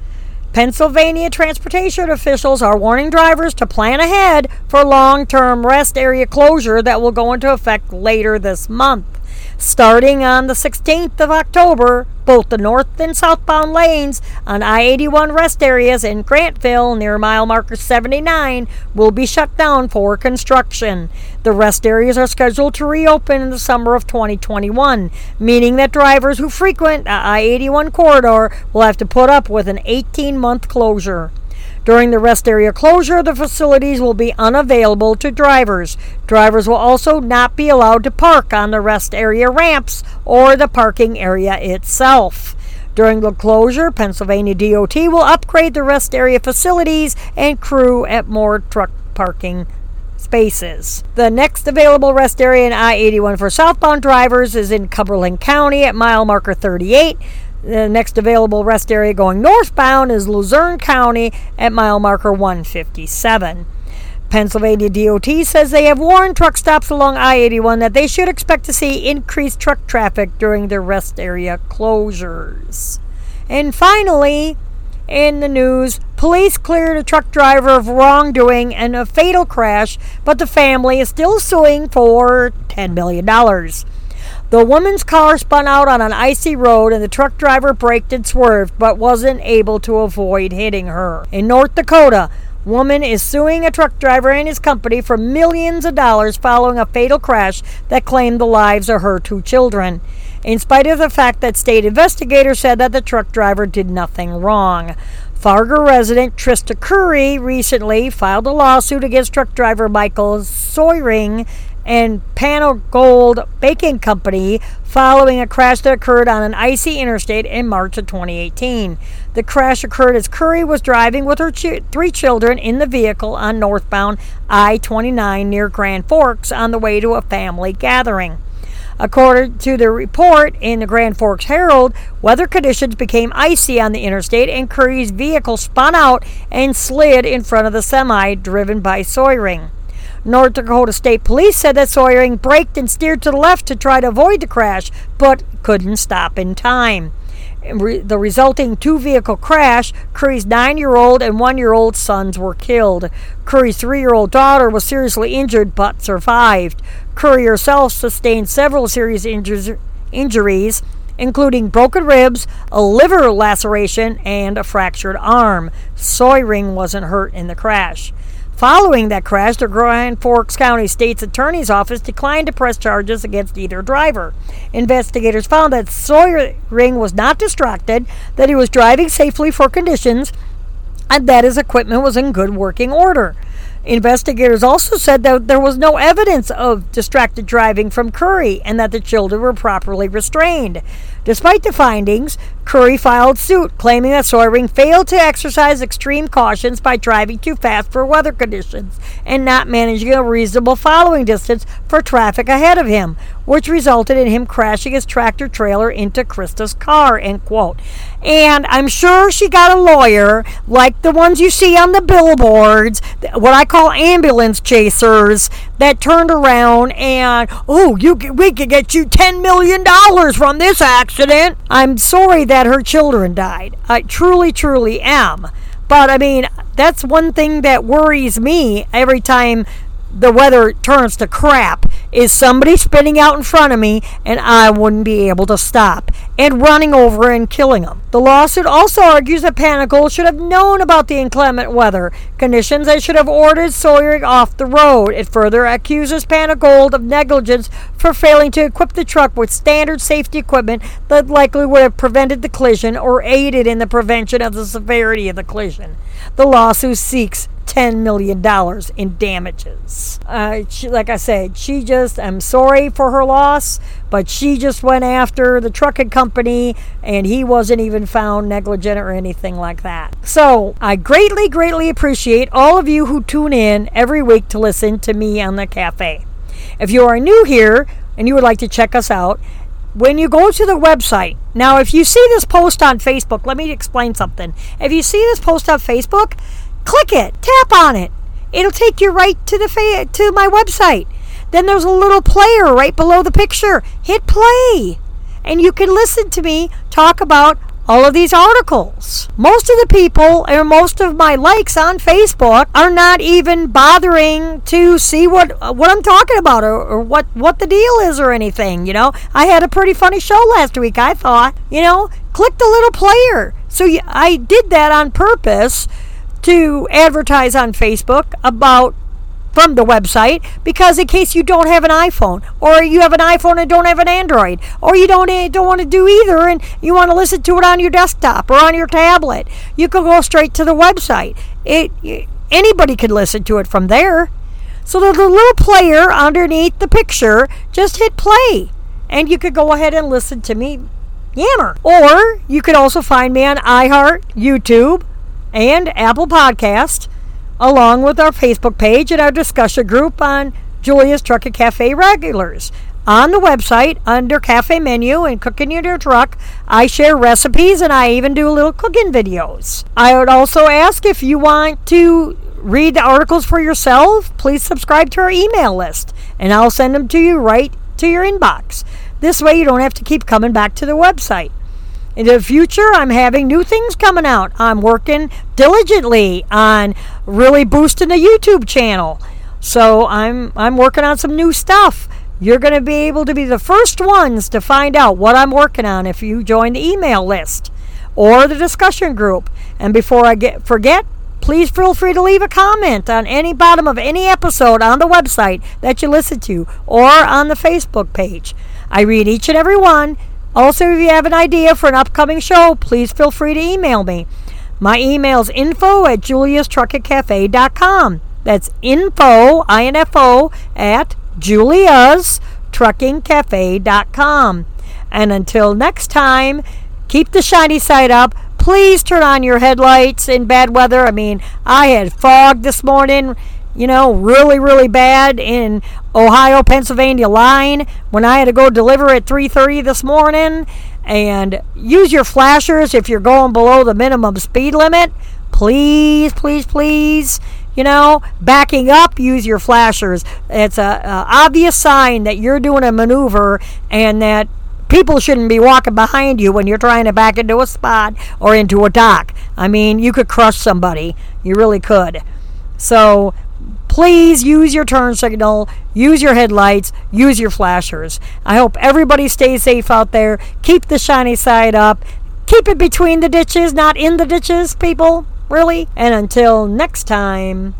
Pennsylvania transportation officials are warning drivers to plan ahead for long term rest area closure that will go into effect later this month. Starting on the 16th of October, both the north and southbound lanes on I 81 rest areas in Grantville near mile marker 79 will be shut down for construction. The rest areas are scheduled to reopen in the summer of 2021, meaning that drivers who frequent the I 81 corridor will have to put up with an 18 month closure. During the rest area closure, the facilities will be unavailable to drivers. Drivers will also not be allowed to park on the rest area ramps or the parking area itself. During the closure, Pennsylvania DOT will upgrade the rest area facilities and crew at more truck parking spaces. The next available rest area in I 81 for southbound drivers is in Cumberland County at mile marker 38. The next available rest area going northbound is Luzerne County at mile marker 157. Pennsylvania DOT says they have warned truck stops along I 81 that they should expect to see increased truck traffic during the rest area closures. And finally, in the news, police cleared a truck driver of wrongdoing and a fatal crash, but the family is still suing for $10 million. The woman's car spun out on an icy road and the truck driver braked and swerved but wasn't able to avoid hitting her. In North Dakota, woman is suing a truck driver and his company for millions of dollars following a fatal crash that claimed the lives of her two children. In spite of the fact that state investigators said that the truck driver did nothing wrong. Fargo resident Trista Curry recently filed a lawsuit against truck driver Michael Soyring and Panel Gold Baking Company following a crash that occurred on an icy interstate in March of 2018. The crash occurred as Curry was driving with her ch- three children in the vehicle on northbound I 29 near Grand Forks on the way to a family gathering. According to the report in the Grand Forks Herald, weather conditions became icy on the interstate and Curry's vehicle spun out and slid in front of the semi driven by Soyring. North Dakota State Police said that Soyring braked and steered to the left to try to avoid the crash, but couldn't stop in time. the resulting two vehicle crash, Curry's nine year old and one year old sons were killed. Curry's three year old daughter was seriously injured but survived. Curry herself sustained several serious injuries, including broken ribs, a liver laceration, and a fractured arm. Soyring wasn't hurt in the crash. Following that crash, the Grand Forks County State's Attorney's Office declined to press charges against either driver. Investigators found that Soyring was not distracted, that he was driving safely for conditions, and that his equipment was in good working order. Investigators also said that there was no evidence of distracted driving from Curry and that the children were properly restrained. Despite the findings, Curry filed suit, claiming that Soyring failed to exercise extreme cautions by driving too fast for weather conditions and not managing a reasonable following distance for traffic ahead of him, which resulted in him crashing his tractor trailer into Krista's car. End quote. And I'm sure she got a lawyer like the ones you see on the billboards, what I call ambulance chasers, that turned around and oh, you we could get you ten million dollars from this accident. I'm sorry that her children died. I truly, truly am. But I mean, that's one thing that worries me every time the weather turns to crap is somebody spinning out in front of me and I wouldn't be able to stop and running over and killing them. The lawsuit also argues that Pan-O-Gold should have known about the inclement weather conditions and should have ordered Sawyer off the road. It further accuses Pan-O-Gold of negligence for failing to equip the truck with standard safety equipment that likely would have prevented the collision or aided in the prevention of the severity of the collision. The lawsuit seeks $10 million in damages. Uh, she, like I said, she just, I'm sorry for her loss, but she just went after the trucking company and he wasn't even found negligent or anything like that. So I greatly, greatly appreciate all of you who tune in every week to listen to me on the cafe. If you are new here and you would like to check us out, when you go to the website, now if you see this post on Facebook, let me explain something. If you see this post on Facebook, click it, tap on it. It'll take you right to the fa- to my website. Then there's a little player right below the picture. Hit play. And you can listen to me talk about all of these articles. Most of the people or most of my likes on Facebook are not even bothering to see what what I'm talking about or, or, what what the deal is or anything. You know, I had a pretty funny show last week. I thought, you know, click the little player. So I did that on purpose to advertise on Facebook about from the website because in case you don't have an iPhone or you have an iPhone and don't have an Android or you don't eh, don't want to do either and you want to listen to it on your desktop or on your tablet you can go straight to the website. It anybody can listen to it from there. So there's a little player underneath the picture just hit play and you could go ahead and listen to me yammer. Or you could also find me on iHeart YouTube and Apple Podcast along with our Facebook page and our discussion group on Julia's Trucking Cafe regulars. On the website, under cafe menu and cooking in your truck, I share recipes and I even do little cooking videos. I would also ask if you want to read the articles for yourself, please subscribe to our email list and I'll send them to you right to your inbox. This way, you don't have to keep coming back to the website. In the future, I'm having new things coming out. I'm working diligently on really boosting the YouTube channel. So I'm I'm working on some new stuff. You're going to be able to be the first ones to find out what I'm working on if you join the email list or the discussion group. And before I get forget, please feel free to leave a comment on any bottom of any episode on the website that you listen to or on the Facebook page. I read each and every one. Also, if you have an idea for an upcoming show, please feel free to email me. My email is info at juliastruckingcafe.com. That's info, I-N-F-O, at juliastruckingcafe.com. And until next time, keep the shiny side up. Please turn on your headlights in bad weather. I mean, I had fog this morning you know, really, really bad in Ohio Pennsylvania line when I had to go deliver at 3:30 this morning. And use your flashers if you're going below the minimum speed limit. Please, please, please. You know, backing up, use your flashers. It's a, a obvious sign that you're doing a maneuver and that people shouldn't be walking behind you when you're trying to back into a spot or into a dock. I mean, you could crush somebody. You really could. So please use your turn signal, use your headlights, use your flashers. I hope everybody stays safe out there. Keep the shiny side up. Keep it between the ditches, not in the ditches, people. Really. And until next time.